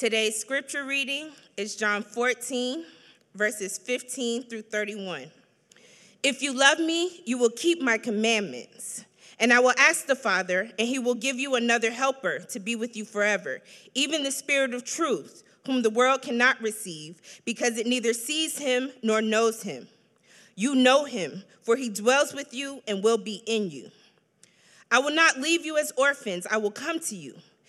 Today's scripture reading is John 14, verses 15 through 31. If you love me, you will keep my commandments. And I will ask the Father, and he will give you another helper to be with you forever, even the Spirit of truth, whom the world cannot receive, because it neither sees him nor knows him. You know him, for he dwells with you and will be in you. I will not leave you as orphans, I will come to you.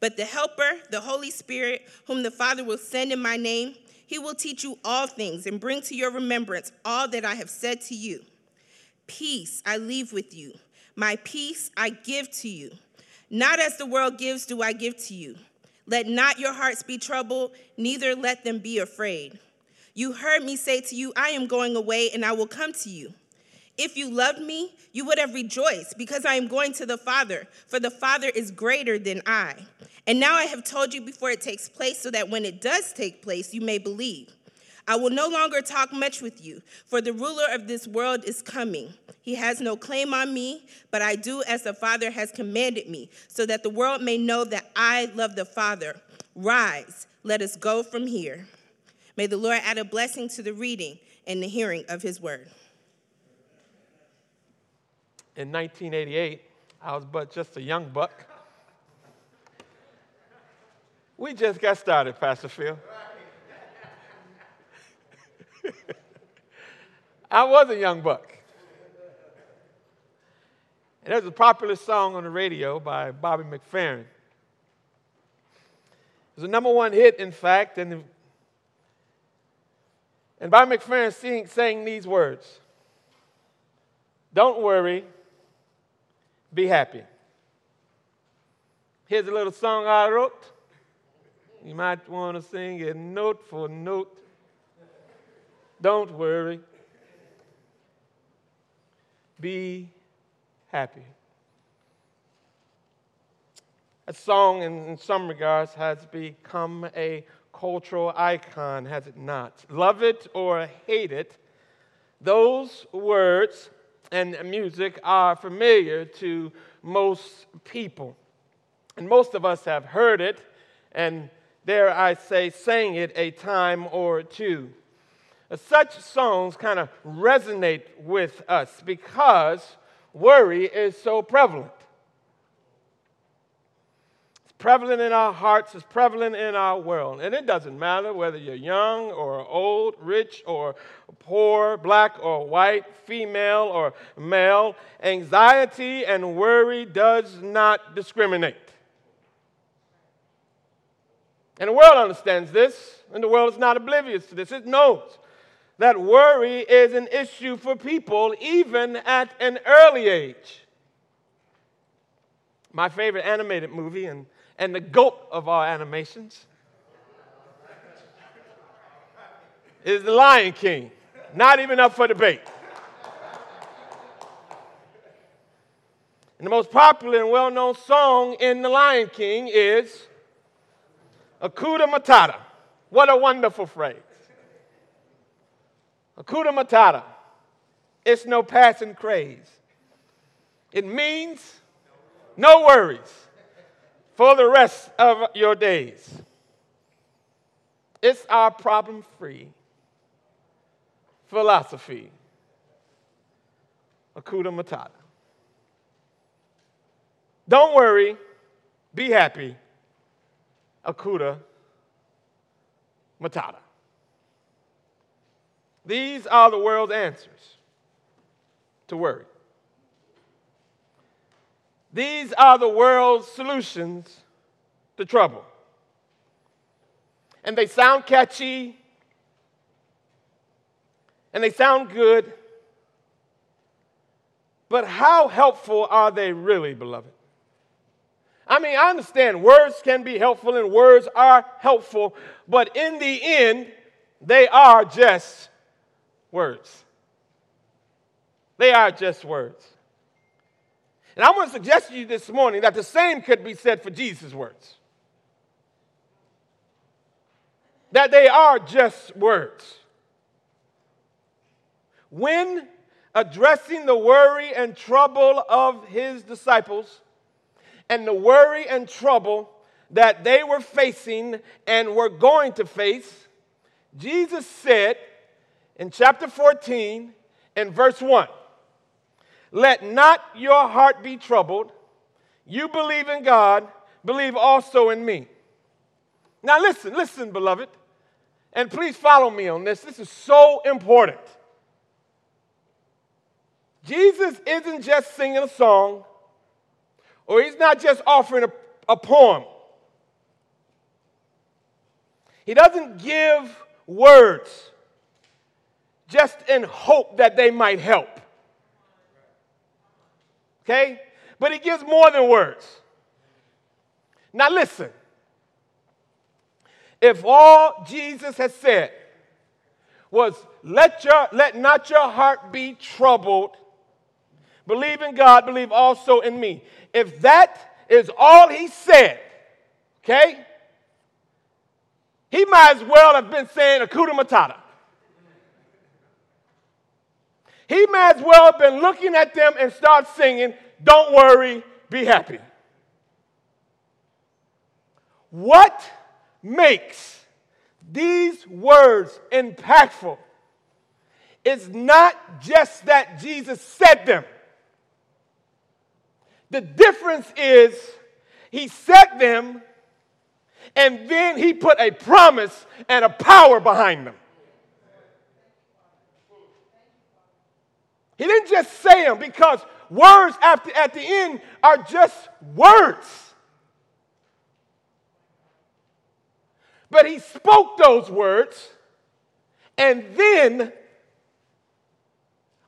But the Helper, the Holy Spirit, whom the Father will send in my name, he will teach you all things and bring to your remembrance all that I have said to you. Peace I leave with you, my peace I give to you. Not as the world gives, do I give to you. Let not your hearts be troubled, neither let them be afraid. You heard me say to you, I am going away and I will come to you. If you loved me, you would have rejoiced because I am going to the Father, for the Father is greater than I. And now I have told you before it takes place, so that when it does take place, you may believe. I will no longer talk much with you, for the ruler of this world is coming. He has no claim on me, but I do as the Father has commanded me, so that the world may know that I love the Father. Rise, let us go from here. May the Lord add a blessing to the reading and the hearing of his word in 1988. I was but just a young buck. We just got started, Pastor Phil. I was a young buck. And there's a popular song on the radio by Bobby McFerrin. It was a number one hit, in fact, and, and Bobby McFerrin sang, sang these words Don't worry, be happy. Here's a little song I wrote. You might want to sing it note for note. Don't worry. Be happy. A song, in, some regards, has become a cultural icon, has it not? Love it or hate it, those words and music are familiar to most people. And most of us have heard it, and dare I say, sang it a time or two. Uh, such songs kind of resonate with us because worry is so prevalent prevalent in our hearts, it's prevalent in our world. And it doesn't matter whether you're young or old, rich or poor, black or white, female or male. Anxiety and worry does not discriminate. And the world understands this, and the world is not oblivious to this. It knows that worry is an issue for people even at an early age. My favorite animated movie, and and the goat of our animations is the Lion King. Not even up for debate. And the most popular and well known song in The Lion King is Hakuna Matata. What a wonderful phrase. Hakuna Matata. It's no passing craze. It means no worries for the rest of your days. It's our problem free philosophy. Hakuna Matata. Don't worry, be happy. Hakuna Matata. These are the world's answers to worry. These are the world's solutions to trouble. And they sound catchy, and they sound good, but how helpful are they really, beloved? I mean, I understand words can be helpful and words are helpful, but in the end, they are just words. They are just words. And I want to suggest to you this morning that the same could be said for Jesus' words. That they are just words. When addressing the worry and trouble of his disciples, and the worry and trouble that they were facing and were going to face, Jesus said in chapter 14 and verse 1 Let not your heart be troubled. You believe in God, believe also in me. Now, listen, listen, beloved, and please follow me on this. This is so important. Jesus isn't just singing a song or he's not just offering a, a poem. He doesn't give words just in hope that they might help. Okay? But he gives more than words. Now listen. If all Jesus has said was, let, your, let not your heart be troubled, believe in God, believe also in me if that is all he said, okay, he might as well have been saying Hakuna Matata. He might as well have been looking at them and start singing, Don't worry, be happy. What makes these words impactful is not just that Jesus said them. The difference is he said them and then he put a promise and a power behind them. He didn't just say them because words after, at the end are just words. But he spoke those words, and then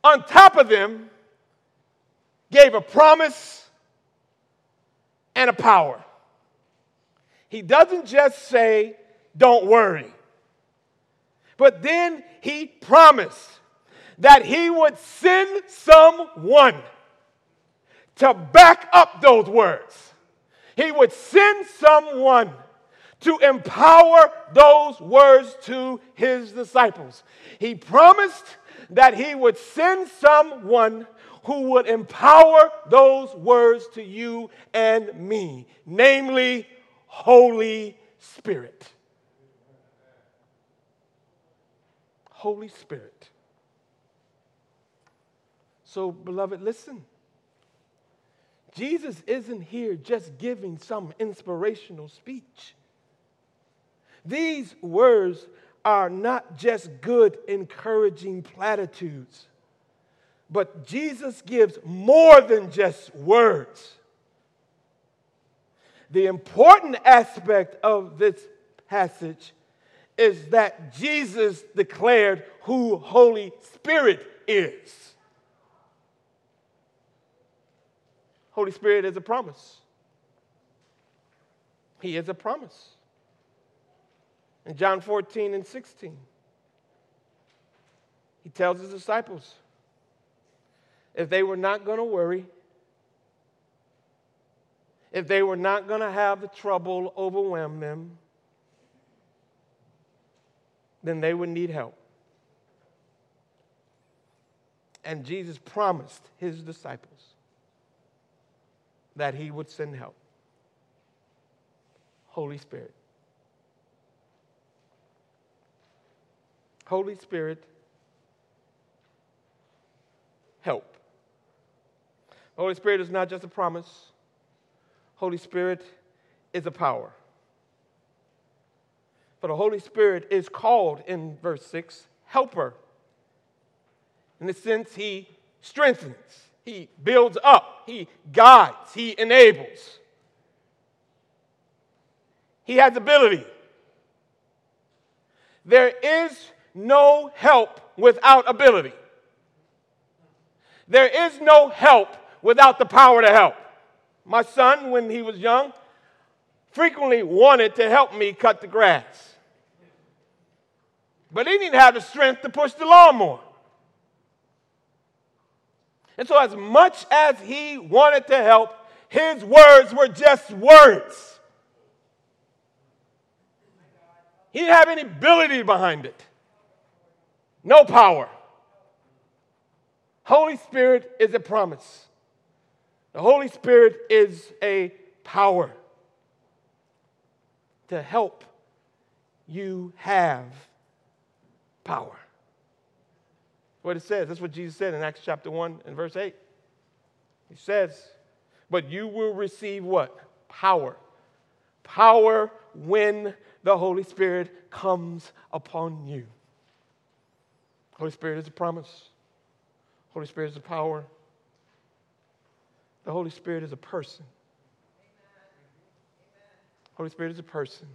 on top of them, gave a promise and a power. He doesn't just say, don't worry. But then he promised that he would send someone to back up those words. He would send someone to empower those words to his disciples. He promised that he would send someone who would empower those words to you and me, namely, Holy Spirit. Holy Spirit. So, beloved, listen. Jesus isn't here just giving some inspirational speech. These words are not just good, encouraging platitudes. But Jesus gives more than just words. The important aspect of this passage is that Jesus declared who Holy Spirit is. Holy Spirit is a promise. He is a promise. In John 14 and 16, he tells his disciples, if they were not going to worry, if they were not going to have the trouble overwhelm them, then they would need help. And Jesus promised his disciples that he would send help Holy Spirit. Holy Spirit, help. Holy Spirit is not just a promise, Holy Spirit is a power. But the Holy Spirit is called in verse 6 helper. In the sense, he strengthens, He builds up, He guides, He enables. He has ability. There is no help without ability. There is no help without the power to help. My son, when he was young, frequently wanted to help me cut the grass. But he didn't have the strength to push the lawnmower. And so, as much as he wanted to help, his words were just words. He didn't have any ability behind it, no power. Holy Spirit is a promise. The Holy Spirit is a power to help you have power what it says. That's what Jesus said in Acts chapter 1 and verse 8. He says, But you will receive what? Power. Power when the Holy Spirit comes upon you. Holy Spirit is a promise. Holy Spirit is a power. The Holy Spirit is a person. Holy Spirit is a person.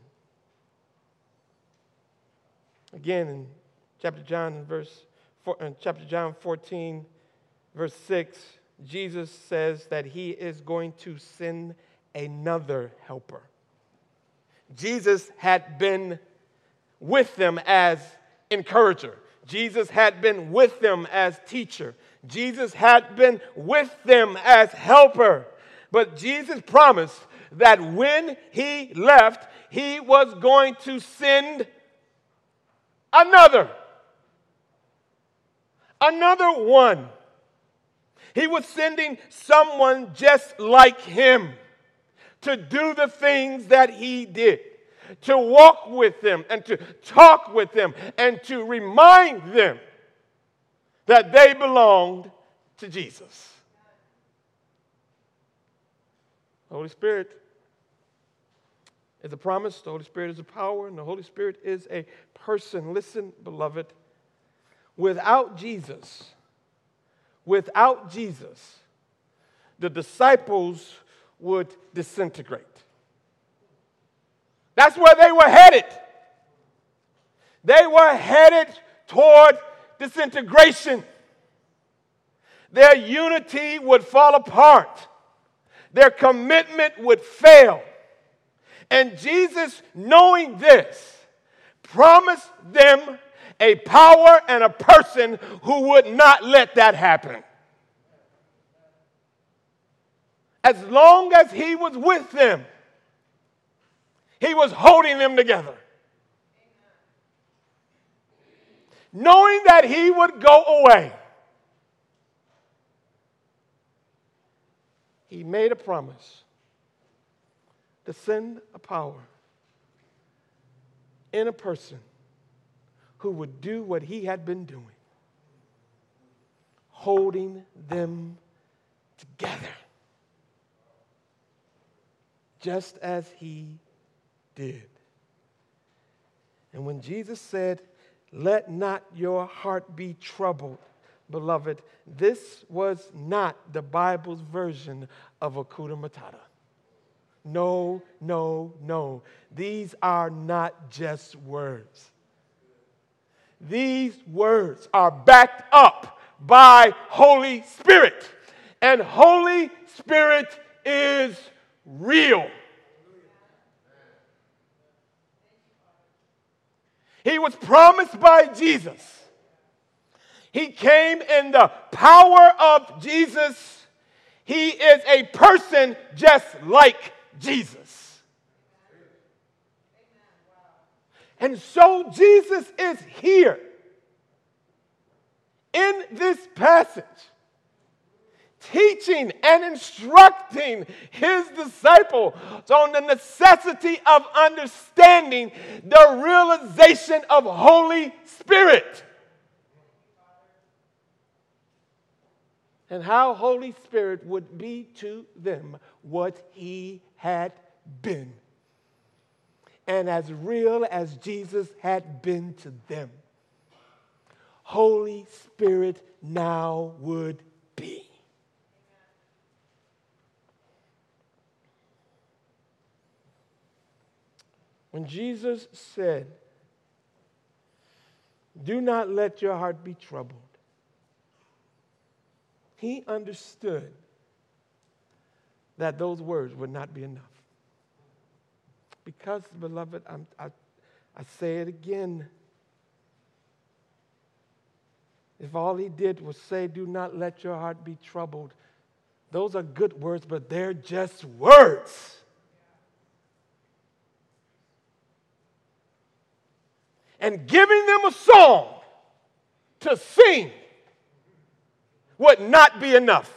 Again, in chapter John, verse in chapter John 14, verse 6, Jesus says that he is going to send another helper. Jesus had been with them as encourager. Jesus had been with them as teacher. Jesus had been with them as helper. But Jesus promised that when he left, he was going to send another another one. He was sending someone just like him to do the things that he did, to walk with them and to talk with them and to remind them that they belonged to Jesus. The Holy Spirit is a promise, the Holy Spirit is a power, and the Holy Spirit is a person. Listen, beloved. Without Jesus, without Jesus, the disciples would disintegrate. That's where they were headed. They were headed toward disintegration. Their unity would fall apart. Their commitment would fail. And Jesus, knowing this, promised them a power and a person who would not let that happen. As long as he was with them, he was holding them together. Knowing that he would go away, he made a promise to send a power in a person who would do what he had been doing, holding them together, just as he did. And when Jesus said, Let not your heart be troubled, beloved, this was not the Bible's version of Hakuna Matata. No, no, no. These are not just words. These words are backed up by Holy Spirit. And Holy Spirit is real. He was promised by Jesus. He came in the power of Jesus. He is a person just like Jesus. And so Jesus is here in this passage, teaching and instructing his disciples on the necessity of understanding the realization of Holy Spirit. And how Holy Spirit would be to them what he had been and as real as Jesus had been to them, Holy Spirit now would be. When Jesus said, Do not let your heart be troubled, he understood that those words would not be enough. Because, beloved, I'm, I, I say it again. If all he did was say, Do not let your heart be troubled, those are good words, but they're just words. And giving them a song to sing would not be enough.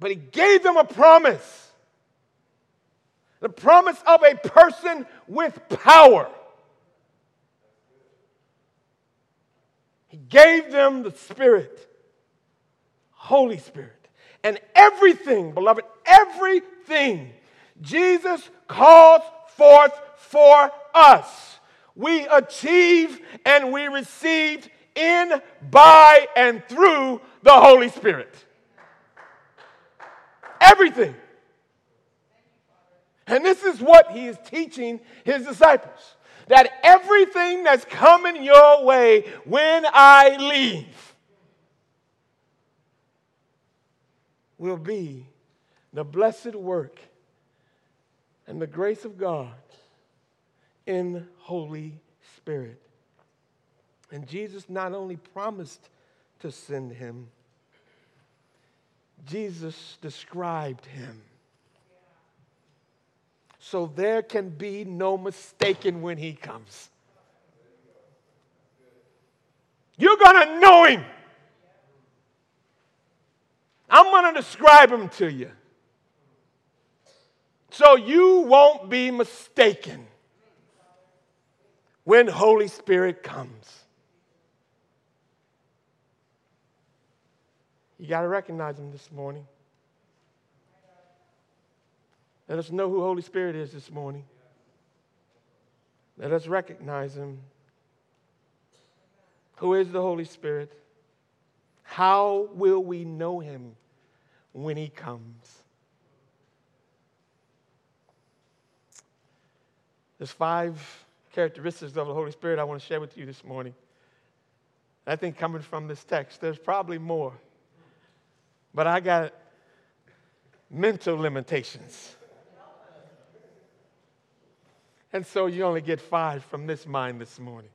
But he gave them a promise the promise of a person with power. He gave them the Spirit, Holy Spirit. And everything, beloved, everything Jesus calls forth for us, we achieve and we received in, by, and through the Holy Spirit. Everything. And this is what he is teaching his disciples that everything that's coming your way when I leave will be the blessed work and the grace of God in Holy Spirit. And Jesus not only promised to send him, Jesus described him so there can be no mistaking when he comes. You're going to know him. I'm going to describe him to you. So you won't be mistaken when Holy Spirit comes. You got to recognize him this morning. Let us know who Holy Spirit is this morning. Let us recognize him. Who is the Holy Spirit? How will we know him when he comes? There's five characteristics of the Holy Spirit I want to share with you this morning. I think coming from this text, there's probably more. But I got mental limitations. And so you only get five from this mind this morning.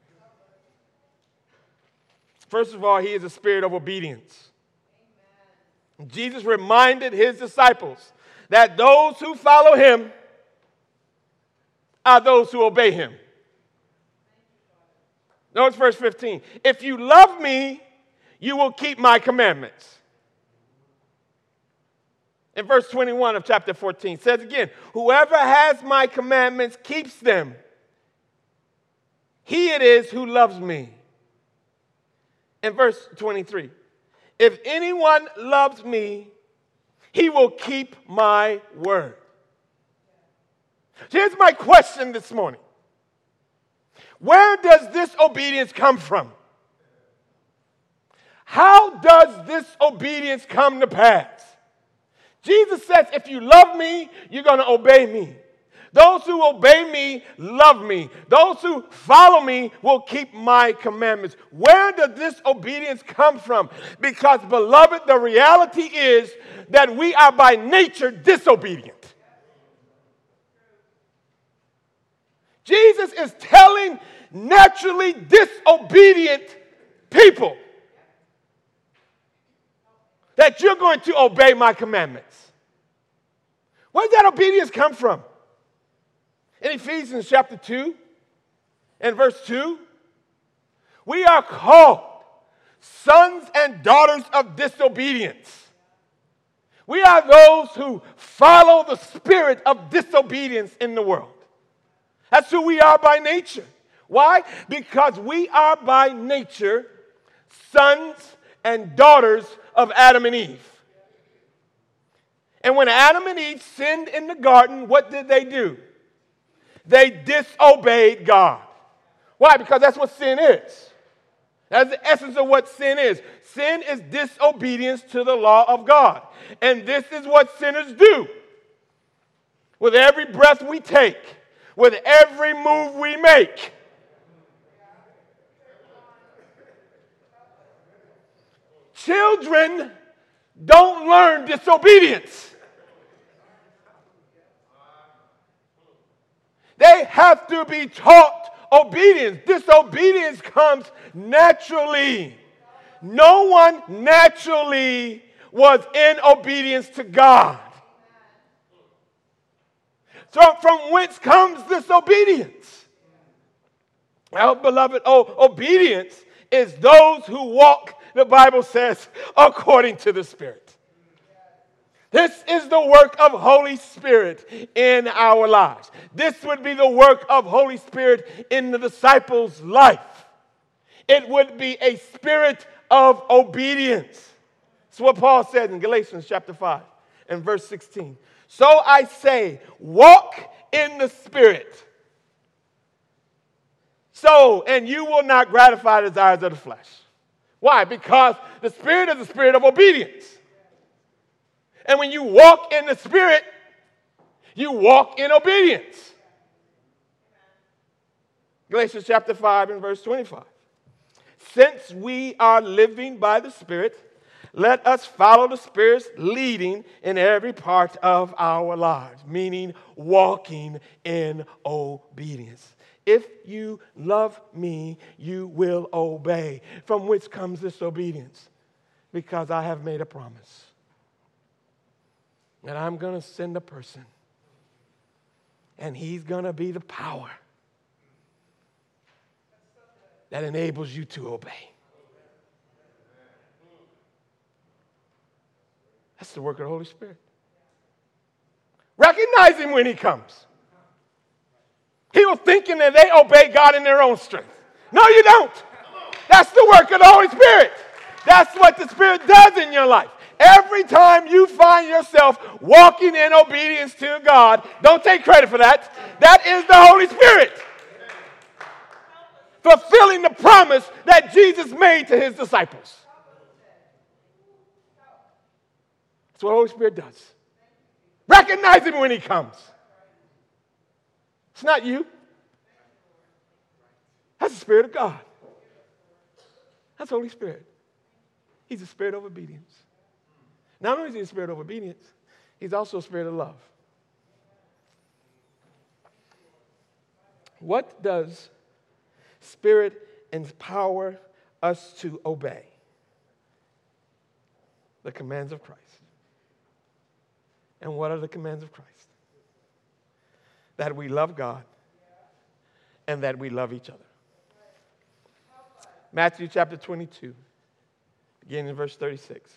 First of all, he is a spirit of obedience. Amen. Jesus reminded his disciples that those who follow him are those who obey him. Notice verse 15. If you love me, you will keep my commandments in verse 21 of chapter 14 says again, Whoever has my commandments keeps them. He it is who loves me. In verse 23, if anyone loves me, he will keep my word. Here's my question this morning Where does this obedience come from? How does this obedience come to pass? Jesus says, if you love me, you're going to obey me. Those who obey me love me. Those who follow me will keep my commandments. Where does this obedience come from? Because, beloved, the reality is that we are by nature disobedient. Jesus is telling naturally disobedient people that you're going to obey my commandments. Where does that obedience come from? In Ephesians chapter 2 and verse 2, we are called sons and daughters of disobedience. We are those who follow the spirit of disobedience in the world. That's who we are by nature. Why? Because we are by nature sons and daughters of Adam and Eve. And when Adam and Eve sinned in the garden, what did they do? They disobeyed God. Why? Because that's what sin is. That's the essence of what sin is. Sin is disobedience to the law of God. And this is what sinners do. with every breath we take, with every move we make. Children don't learn disobedience. They have to be taught obedience. Disobedience comes naturally. No one naturally was in obedience to God. So, from whence comes disobedience? Well, beloved, oh, obedience is those who walk, the Bible says, according to the Spirit. This is the work of Holy Spirit in our lives. This would be the work of Holy Spirit in the disciples' life. It would be a spirit of obedience. That's what Paul said in Galatians chapter 5 and verse 16. So I say, walk in the Spirit. So, and you will not gratify the desires of the flesh. Why? Because the Spirit is the spirit of obedience. And when you walk in the Spirit, you walk in obedience. Galatians chapter 5 and verse 25. Since we are living by the Spirit, let us follow the Spirit's leading in every part of our lives, meaning walking in obedience. If you love me, you will obey. From which comes this obedience? Because I have made a promise. And I'm going to send a person, and he's going to be the power that enables you to obey. That's the work of the Holy Spirit. Recognize him when he comes. He was thinking that they obey God in their own strength. No, you don't. That's the work of the Holy Spirit. That's what the Spirit does in your life. Every time you find yourself walking in obedience to God, don't take credit for that. That is the Holy Spirit. Fulfilling the promise that Jesus made to his disciples. That's what the Holy Spirit does. Recognize him when he comes. It's not you. That's the Spirit of God. That's Holy Spirit. He's the Spirit of obedience. Not only is he a spirit of obedience, he's also a spirit of love. What does spirit empower us to obey? The commands of Christ. And what are the commands of Christ? That we love God and that we love each other. Matthew chapter 22, beginning in verse 36.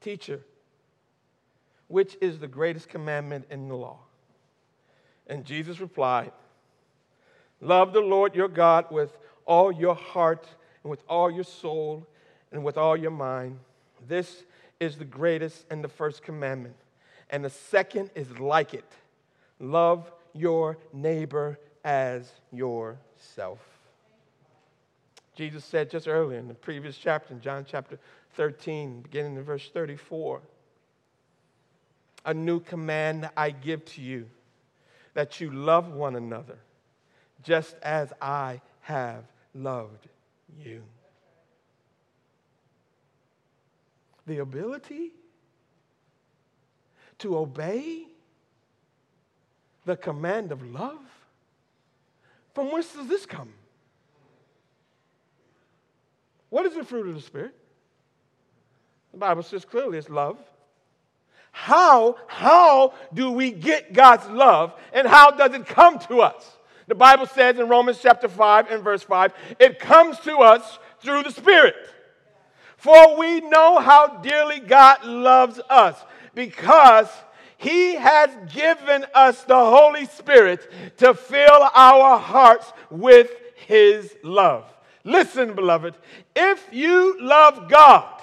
Teacher, which is the greatest commandment in the law? And Jesus replied, Love the Lord your God with all your heart and with all your soul and with all your mind. This is the greatest and the first commandment. And the second is like it love your neighbor as yourself. Jesus said just earlier in the previous chapter, in John chapter 13, beginning in verse 34. A new command I give to you that you love one another just as I have loved you. The ability to obey the command of love? From whence does this come? What is the fruit of the Spirit? The Bible says clearly it's love. How, how do we get God's love and how does it come to us? The Bible says in Romans chapter 5 and verse 5, it comes to us through the Spirit. For we know how dearly God loves us because he has given us the Holy Spirit to fill our hearts with His love. Listen, beloved, if you love God,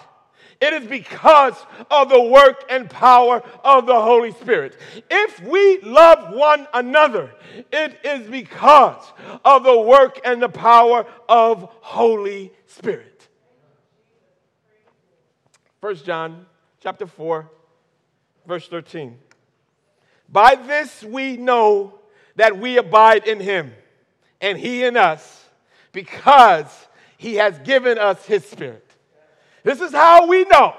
it is because of the work and power of the Holy Spirit. If we love one another, it is because of the work and the power of Holy Spirit. 1 John chapter 4 verse 13. By this we know that we abide in him and he in us because he has given us his spirit. This is how we know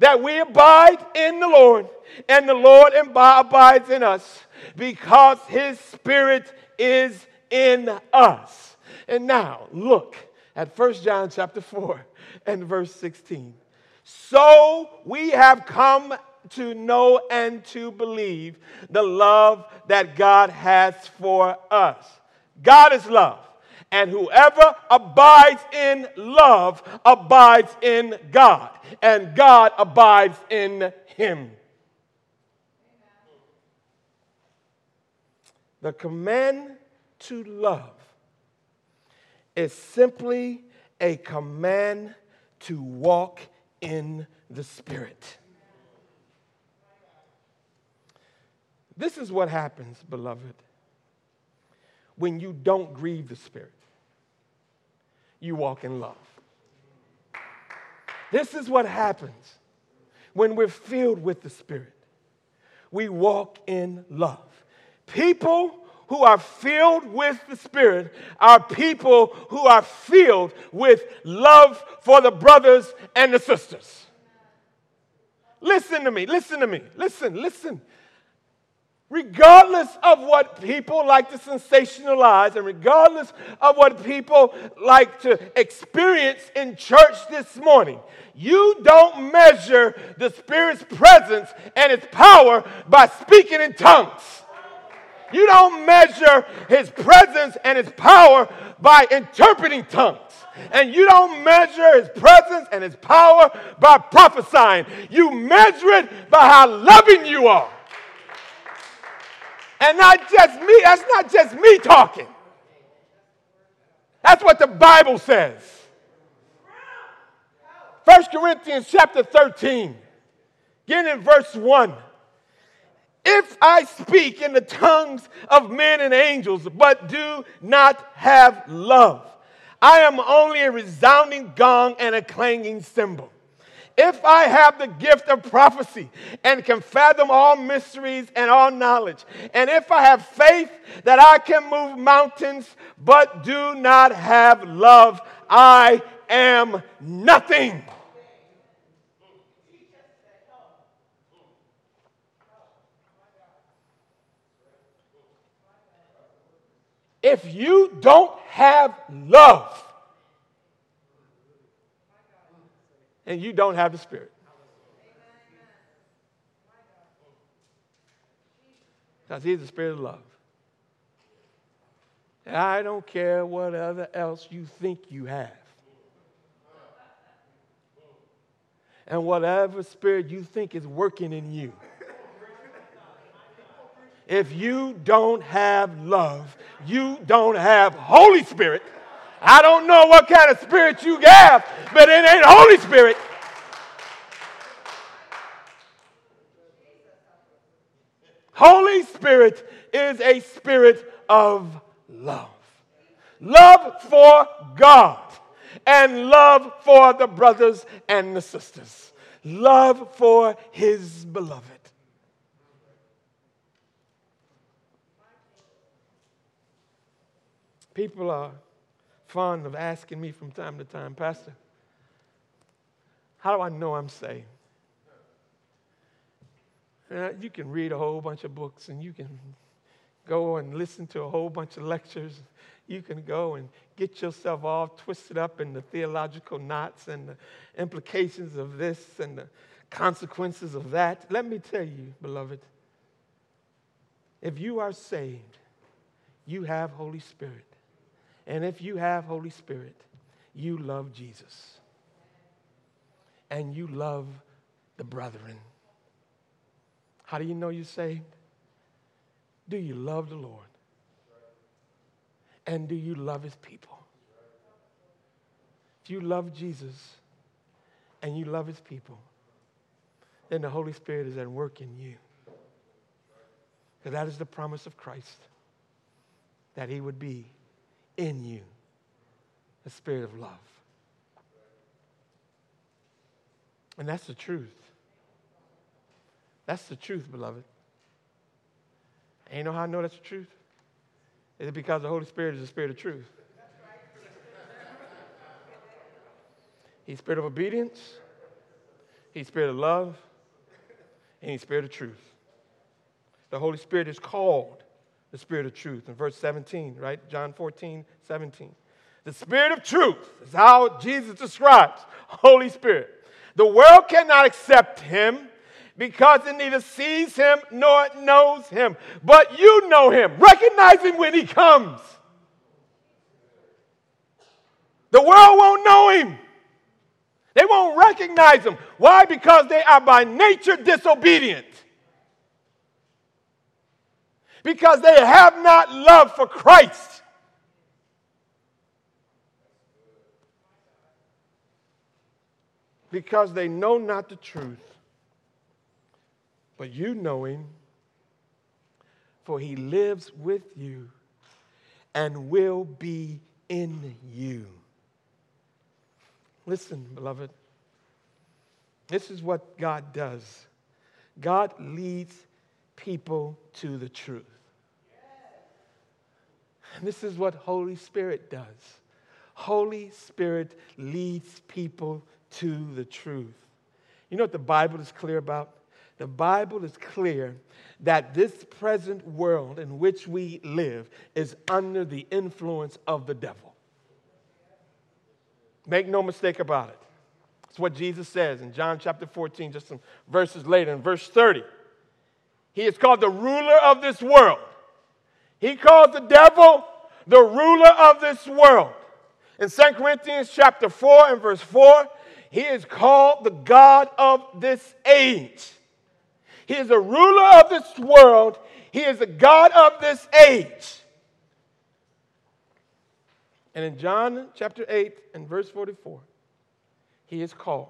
that we abide in the Lord and the Lord abides in us because his spirit is in us. And now look at 1 John chapter 4 and verse 16. So we have come to know and to believe the love that God has for us. God is love. And whoever abides in love abides in God, and God abides in him. The command to love is simply a command to walk in the Spirit. This is what happens, beloved, when you don't grieve the Spirit. You walk in love. This is what happens when we're filled with the Spirit. We walk in love. People who are filled with the Spirit are people who are filled with love for the brothers and the sisters. Listen to me, listen to me, listen, listen regardless of what people like to sensationalize and regardless of what people like to experience in church this morning, you don't measure the Spirit's presence and its power by speaking in tongues. You don't measure his presence and his power by interpreting tongues. And you don't measure his presence and his power by prophesying. You measure it by how loving you are. And not just me, that's not just me talking. That's what the Bible says. 1 Corinthians chapter 13, getting in verse 1. If I speak in the tongues of men and angels, but do not have love, I am only a resounding gong and a clanging cymbal. If I have the gift of prophecy and can fathom all mysteries and all knowledge, and if I have faith that I can move mountains but do not have love, I am nothing. If you don't have love, and you don't have the Spirit. Because He's the Spirit of love. And I don't care what other else you think you have. And whatever spirit you think is working in you. If you don't have love, you don't have Holy Spirit I don't know what kind of spirit you have, but it ain't Holy Spirit. Holy Spirit is a spirit of love. Love for God and love for the brothers and the sisters. Love for his beloved. People are fond of asking me from time to time, Pastor, how do I know I'm saved? Uh, you can read a whole bunch of books and you can go and listen to a whole bunch of lectures. You can go and get yourself all twisted up in the theological knots and the implications of this and the consequences of that. Let me tell you, beloved, if you are saved, you have Holy Spirit. And if you have Holy Spirit, you love Jesus. And you love the brethren. How do you know you're saved? Do you love the Lord? And do you love his people? If you love Jesus and you love his people, then the Holy Spirit is at work in you. Because that is the promise of Christ, that he would be in you the spirit of love. And that's the truth. That's the truth, beloved. And you know how I know that's the truth? Is it because the Holy Spirit is the spirit of truth? He's spirit of obedience, he's spirit of love, and he's spirit of truth. The Holy Spirit is called the spirit of truth in verse 17, right? John 14, 17. The spirit of truth is how Jesus describes Holy Spirit. The world cannot accept him because it neither sees him nor knows him. But you know him. Recognize him when he comes. The world won't know him. They won't recognize him. Why? Because they are by nature disobedient. Because they have not love for Christ. Because they know not the truth. But you know him, for he lives with you and will be in you. Listen, beloved, this is what God does God leads people to the truth. And this is what Holy Spirit does. Holy Spirit leads people to the truth. You know what the Bible is clear about? The Bible is clear that this present world in which we live is under the influence of the devil. Make no mistake about it. It's what Jesus says in John chapter 14, just some verses later, in verse 30. He is called the ruler of this world. He calls the devil the ruler of this world. In 2 Corinthians chapter 4 and verse 4, he is called the God of this age. He is a ruler of this world. He is the God of this age. And in John chapter 8 and verse 44, he is called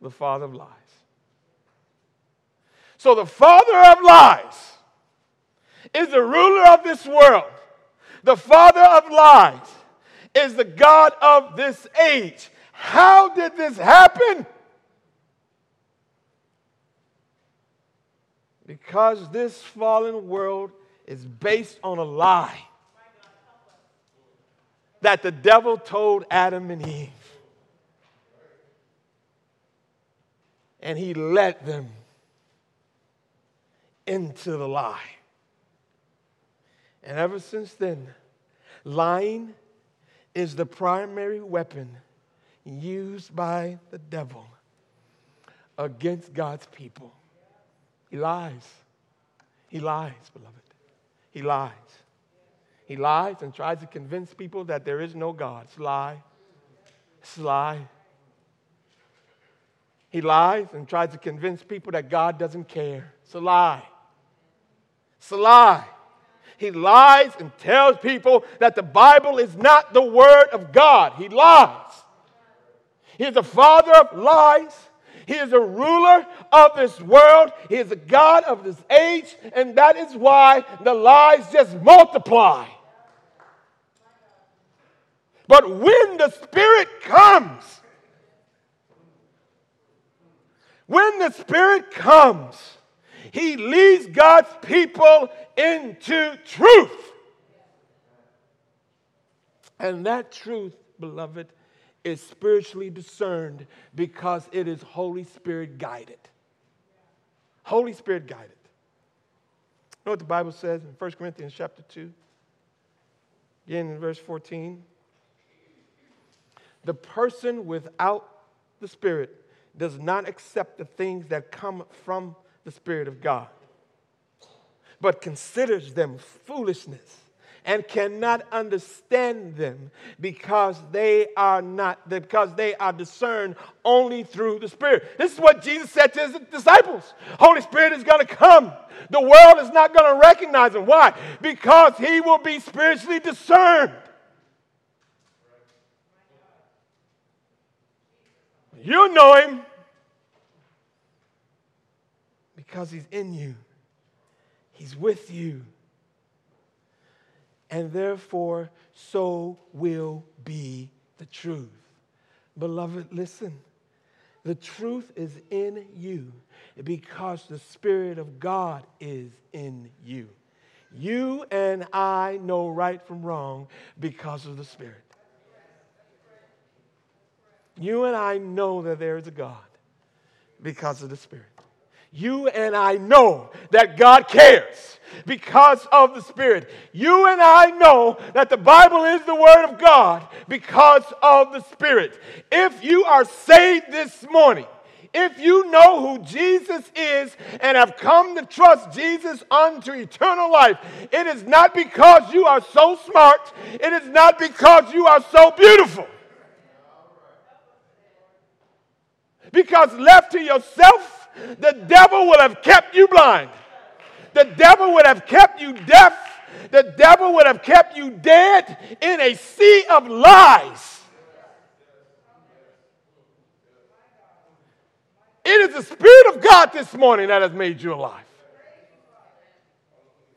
the father of lies. So the father of lies is the ruler of this world. The father of lies is the God of this age. How did this happen? Because this fallen world is based on a lie that the devil told Adam and Eve. And he led them into the lie. And ever since then, lying is the primary weapon used by the devil against God's people. He lies. He lies, beloved. He lies. He lies and tries to convince people that there is no God. It's a lie. It's a lie. He lies and tries to convince people that God doesn't care. It's a lie. It's a lie. He lies and tells people that the Bible is not the Word of God. He lies. He is the father of lies. He is a ruler of this world. He is a God of this age. And that is why the lies just multiply. But when the Spirit comes, when the Spirit comes, He leads God's people into truth. And that truth, beloved, is spiritually discerned because it is Holy Spirit guided. Holy Spirit guided. You know what the Bible says in 1 Corinthians chapter 2? Again in verse 14. The person without the Spirit does not accept the things that come from the Spirit of God, but considers them foolishness and cannot understand them because they are not because they are discerned only through the spirit. This is what jesus said to his disciples. Holy spirit is going to come. The world is not going to recognize him. Why? Because he will be spiritually discerned. You know him because he's in you he's with you and therefore so will be the truth. Beloved, listen. The truth is in you because the Spirit of God is in you. You and I know right from wrong because of the Spirit. You and I know that there is a God because of the Spirit. You and I know that God cares because of the Spirit. You and I know that the Bible is the Word of God because of the Spirit. If you are saved this morning, if you know who Jesus is and have come to trust Jesus unto eternal life, it is not because you are so smart, it is not because you are so beautiful. Because left to yourself, the devil would have kept you blind. The devil would have kept you deaf. The devil would have kept you dead in a sea of lies. It is the Spirit of God this morning that has made you alive.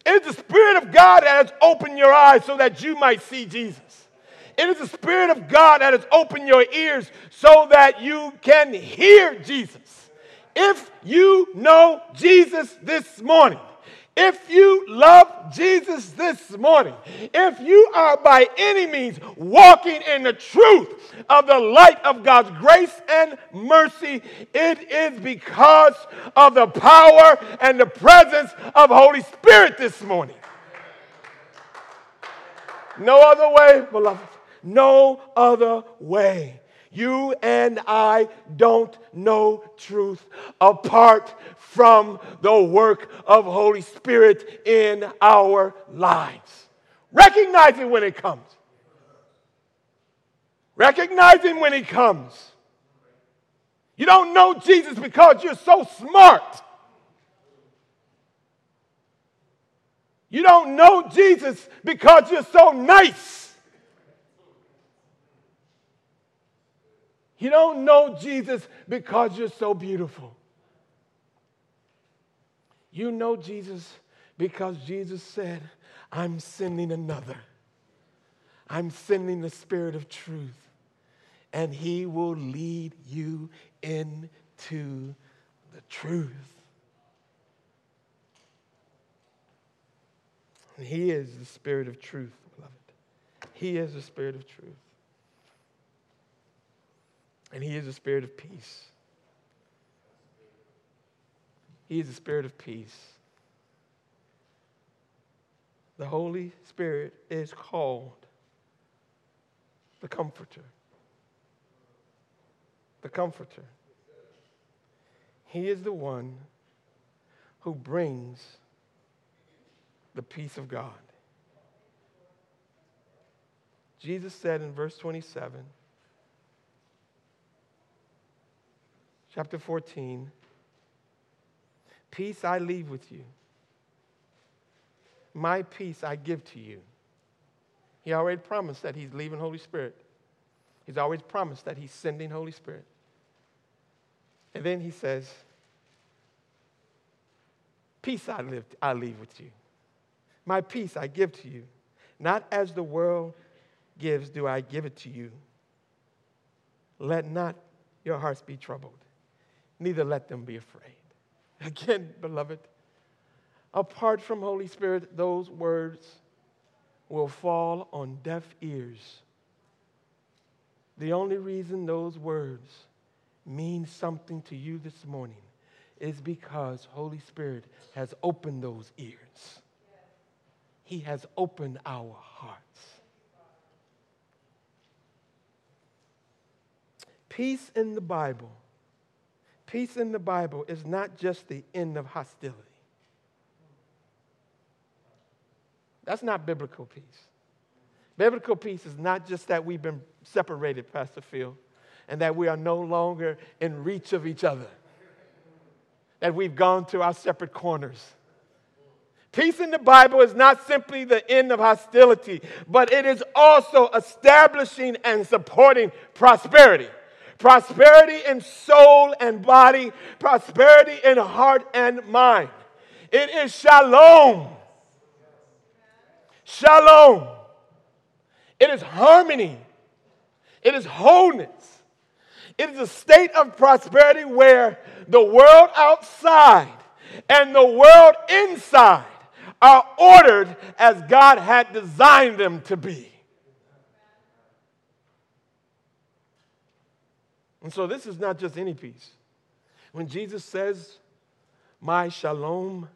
It is the Spirit of God that has opened your eyes so that you might see Jesus. It is the Spirit of God that has opened your ears so that you can hear Jesus. If you know Jesus this morning, if you love Jesus this morning, if you are by any means walking in the truth of the light of God's grace and mercy, it is because of the power and the presence of Holy Spirit this morning. No other way, beloved. No other way. You and I don't know truth apart from the work of Holy Spirit in our lives. Recognize it when it comes. Recognize him when he comes. You don't know Jesus because you're so smart. You don't know Jesus because you're so nice. You don't know Jesus because you're so beautiful. You know Jesus because Jesus said, I'm sending another. I'm sending the Spirit of truth, and He will lead you into the truth. And He is the Spirit of truth, beloved. He is the Spirit of truth. And He is a spirit of peace. He is a spirit of peace. The Holy Spirit is called the Comforter. The Comforter. He is the one who brings the peace of God. Jesus said in verse 27 chapter 14 Peace I leave with you, my peace I give to you. He already promised that He's leaving Holy Spirit. He's always promised that He's sending Holy Spirit. And then He says, Peace I, live, I leave with you. My peace I give to you. Not as the world gives, do I give it to you. Let not your hearts be troubled neither let them be afraid. Again, beloved, apart from Holy Spirit, those words will fall on deaf ears. The only reason those words mean something to you this morning is because Holy Spirit has opened those ears. He has opened our hearts. Peace in the Bible Peace in the Bible is not just the end of hostility. That's not biblical peace. Biblical peace is not just that we've been separated, Pastor Phil, and that we are no longer in reach of each other, that we've gone to our separate corners. Peace in the Bible is not simply the end of hostility, but it is also establishing and supporting prosperity prosperity in soul and body, prosperity in heart and mind. It is shalom. Shalom. It is harmony. It is wholeness. It is a state of prosperity where the world outside and the world inside are ordered as God had designed them to be. And so this is not just any peace. When Jesus says, My shalom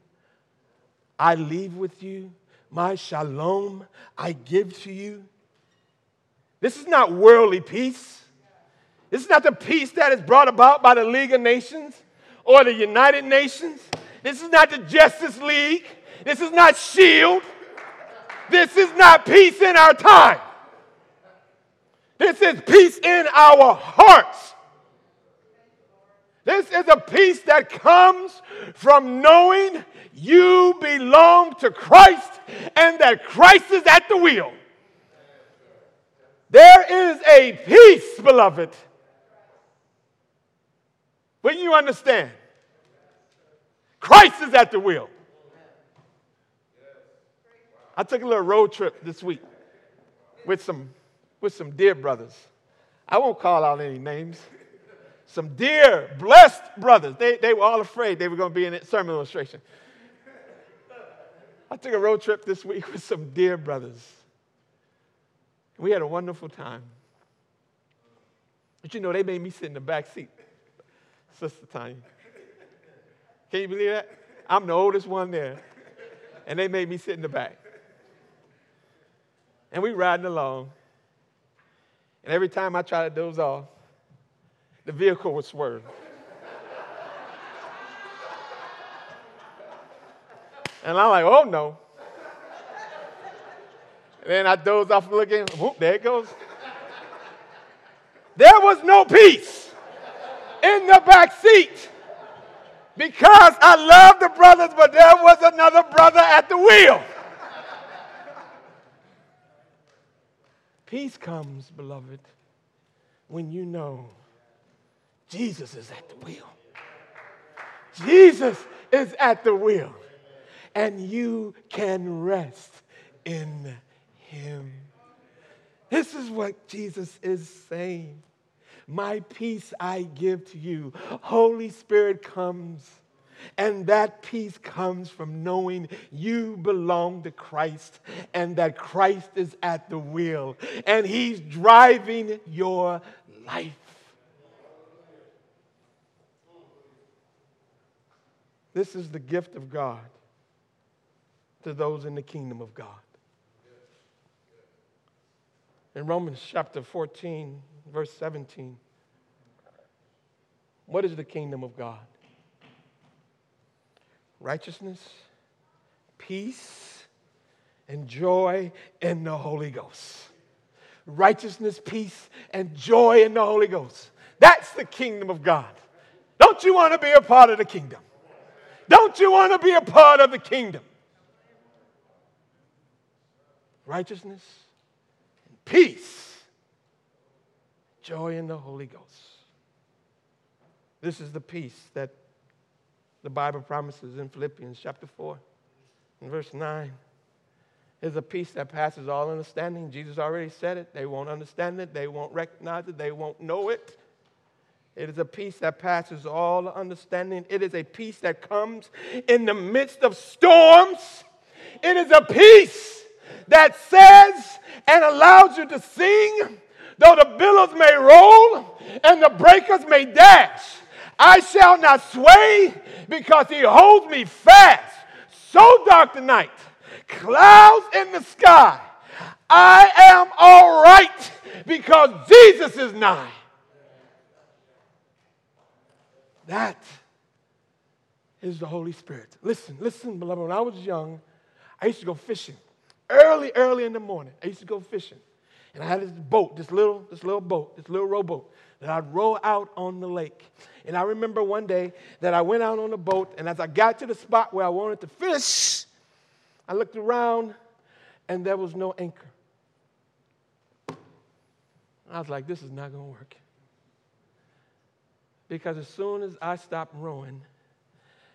I leave with you, my shalom I give to you, this is not worldly peace. This is not the peace that is brought about by the League of Nations or the United Nations. This is not the Justice League. This is not SHIELD. This is not peace in our time. This is peace in our hearts. This is a peace that comes from knowing you belong to Christ and that Christ is at the wheel. There is a peace, beloved, when you understand Christ is at the wheel. I took a little road trip this week with some, with some dear brothers. I won't call out any names. Some dear, blessed brothers. They, they were all afraid they were going to be in a sermon illustration. I took a road trip this week with some dear brothers. We had a wonderful time. But you know, they made me sit in the back seat, Sister Tanya. Can you believe that? I'm the oldest one there. And they made me sit in the back. And we riding along. And every time I try to doze off, the vehicle would swerve. and I'm like, oh no. And then I doze off looking, whoop, there it goes. There was no peace in the back seat because I love the brothers, but there was another brother at the wheel. Peace comes, beloved, when you know Jesus is at the wheel. Jesus is at the wheel, and you can rest in Him. This is what Jesus is saying. My peace I give to you. Holy Spirit comes and that peace comes from knowing you belong to Christ and that Christ is at the wheel and he's driving your life. This is the gift of God to those in the kingdom of God. In Romans chapter 14, verse 17, what is the kingdom of God? righteousness, peace, and joy in the Holy Ghost. Righteousness, peace, and joy in the Holy Ghost. That's the kingdom of God. Don't you want to be a part of the kingdom? Don't you want to be a part of the kingdom? Righteousness, and peace, joy in the Holy Ghost. This is the peace that the Bible promises in Philippians chapter 4 and verse 9. Is a peace that passes all understanding. Jesus already said it. They won't understand it. They won't recognize it. They won't know it. It is a peace that passes all understanding. It is a peace that comes in the midst of storms. It is a peace that says and allows you to sing, though the billows may roll and the breakers may dash. I shall not sway because he holds me fast. So dark the night, clouds in the sky. I am all right because Jesus is nigh. That is the Holy Spirit. Listen, listen, beloved. When I was young, I used to go fishing early, early in the morning. I used to go fishing. And I had this boat, this little, this little boat, this little rowboat that I'd row out on the lake. And I remember one day that I went out on the boat, and as I got to the spot where I wanted to fish, I looked around and there was no anchor. I was like, this is not going to work. Because as soon as I stopped rowing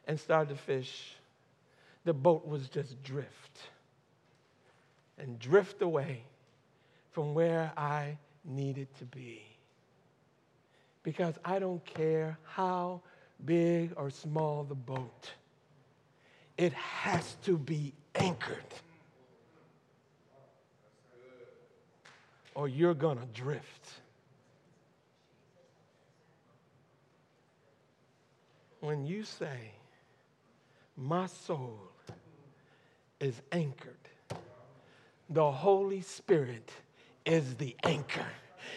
and started to fish, the boat was just drift and drift away from where I needed to be. Because I don't care how big or small the boat, it has to be anchored. Or you're going to drift. When you say, My soul is anchored, the Holy Spirit is the anchor.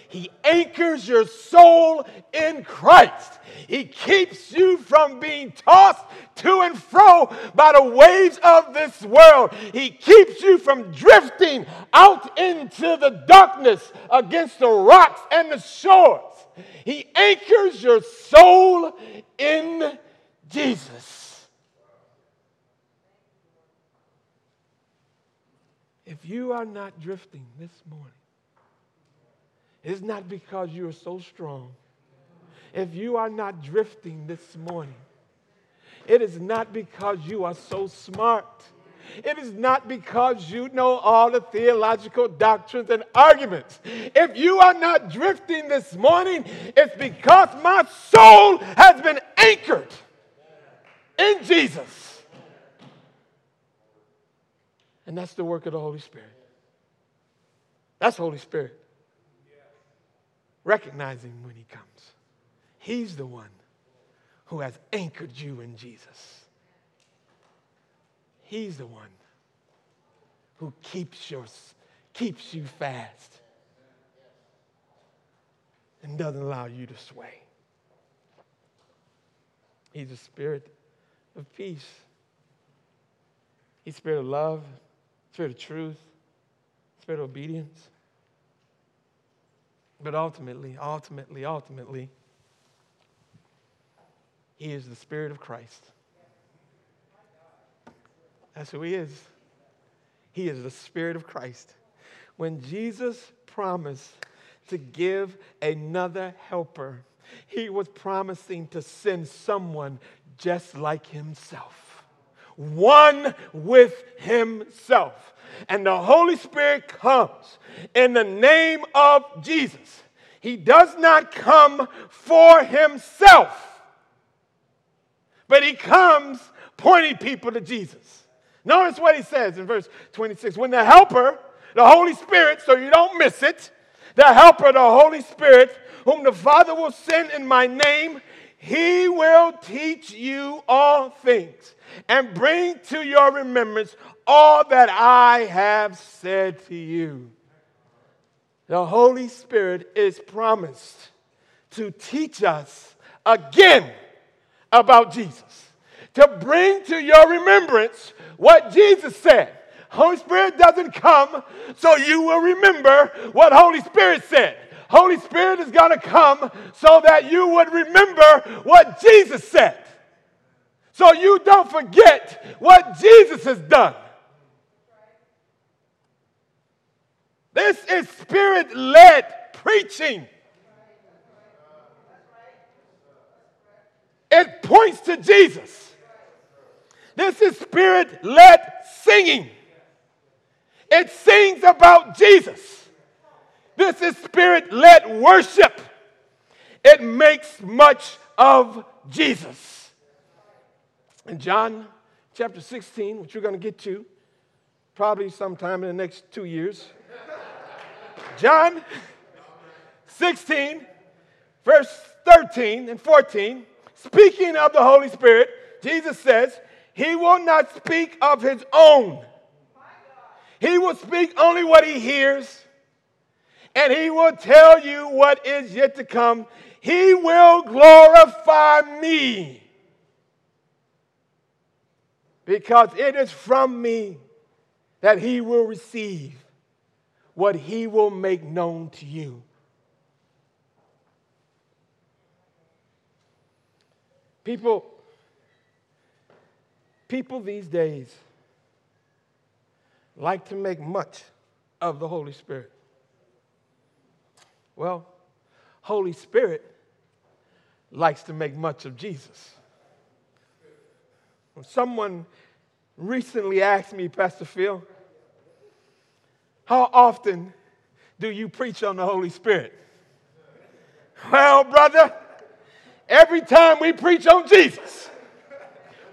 He anchors your soul in Christ. He keeps you from being tossed to and fro by the waves of this world. He keeps you from drifting out into the darkness against the rocks and the shores. He anchors your soul in Jesus. If you are not drifting this morning, it's not because you are so strong. If you are not drifting this morning, it is not because you are so smart. It is not because you know all the theological doctrines and arguments. If you are not drifting this morning, it's because my soul has been anchored in Jesus. And that's the work of the Holy Spirit. That's Holy Spirit recognizing when he comes. He's the one who has anchored you in Jesus. He's the one who keeps, your, keeps you fast and doesn't allow you to sway. He's a spirit of peace. He's spirit of love, spirit of truth, spirit of obedience. But ultimately, ultimately, ultimately, he is the Spirit of Christ. That's who he is. He is the Spirit of Christ. When Jesus promised to give another helper, he was promising to send someone just like himself, one with himself and the Holy Spirit comes in the name of Jesus. He does not come for himself, but he comes pointing people to Jesus. Notice what he says in verse 26 when the Helper, the Holy Spirit, so you don't miss it, the Helper, the Holy Spirit, whom the Father will send in my name, he will teach you all things and bring to your remembrance all that I have said to you. The Holy Spirit is promised to teach us again about Jesus, to bring to your remembrance what Jesus said. Holy Spirit doesn't come so you will remember what Holy Spirit said. Holy Spirit is going to come so that you would remember what Jesus said. So you don't forget what Jesus has done. This is spirit led preaching. It points to Jesus. This is spirit led singing. It sings about Jesus. This is spirit led worship. It makes much of Jesus. In John chapter 16, which we're going to get to probably sometime in the next two years. John 16, verse 13 and 14, speaking of the Holy Spirit, Jesus says, He will not speak of His own. He will speak only what He hears, and He will tell you what is yet to come. He will glorify me because it is from me that He will receive what he will make known to you. People, people these days like to make much of the Holy Spirit. Well, Holy Spirit likes to make much of Jesus. When Someone recently asked me, Pastor Phil, how often do you preach on the Holy Spirit? Well, brother, every time we preach on Jesus,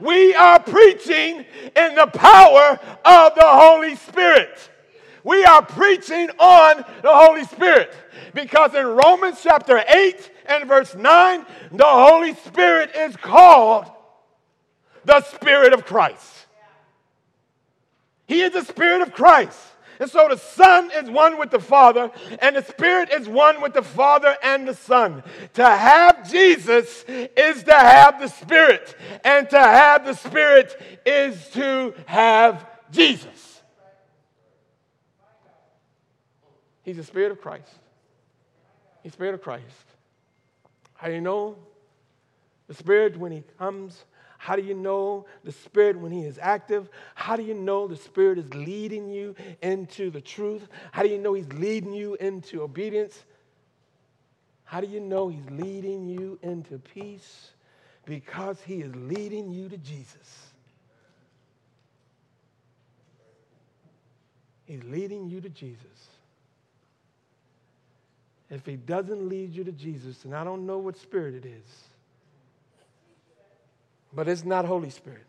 we are preaching in the power of the Holy Spirit. We are preaching on the Holy Spirit because in Romans chapter 8 and verse 9, the Holy Spirit is called the Spirit of Christ. He is the Spirit of Christ. And so the Son is one with the Father, and the Spirit is one with the Father and the Son. To have Jesus is to have the Spirit, and to have the Spirit is to have Jesus. He's the Spirit of Christ. He's the Spirit of Christ. How do you know the Spirit when He comes? How do you know the Spirit when He is active? How do you know the Spirit is leading you into the truth? How do you know He's leading you into obedience? How do you know He's leading you into peace? Because He is leading you to Jesus. He's leading you to Jesus. If He doesn't lead you to Jesus, then I don't know what spirit it is. But it's not Holy Spirit.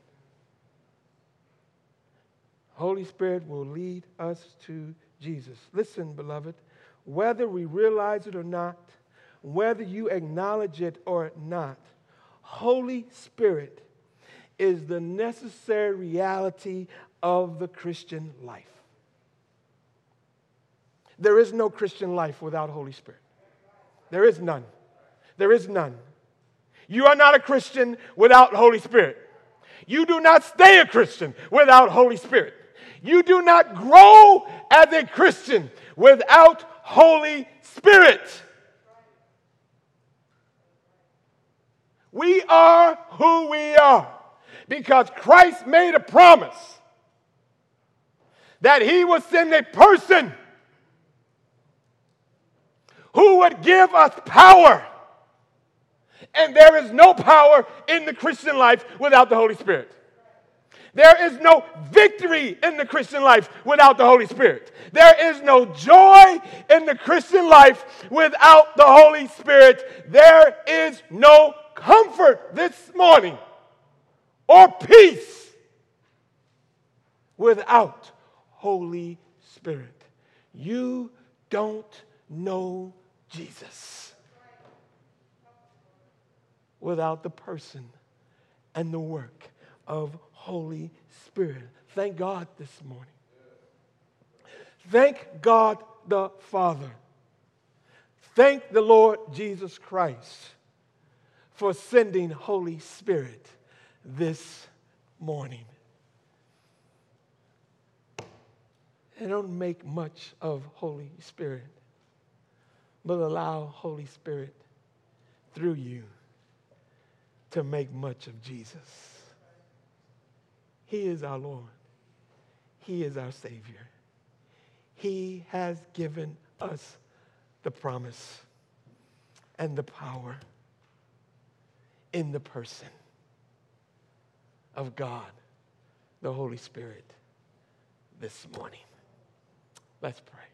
Holy Spirit will lead us to Jesus. Listen, beloved, whether we realize it or not, whether you acknowledge it or not, Holy Spirit is the necessary reality of the Christian life. There is no Christian life without Holy Spirit. There is none. There is none. You are not a Christian without Holy Spirit. You do not stay a Christian without Holy Spirit. You do not grow as a Christian without Holy Spirit. We are who we are because Christ made a promise that he would send a person who would give us power and there is no power in the Christian life without the Holy Spirit. There is no victory in the Christian life without the Holy Spirit. There is no joy in the Christian life without the Holy Spirit. There is no comfort this morning or peace without Holy Spirit. You don't know Jesus without the person and the work of Holy Spirit. Thank God this morning. Thank God the Father. Thank the Lord Jesus Christ for sending Holy Spirit this morning. And don't make much of Holy Spirit, but allow Holy Spirit through you to make much of Jesus. He is our Lord, He is our Savior. He has given us the promise and the power in the person of God, the Holy Spirit, this morning. Let's pray.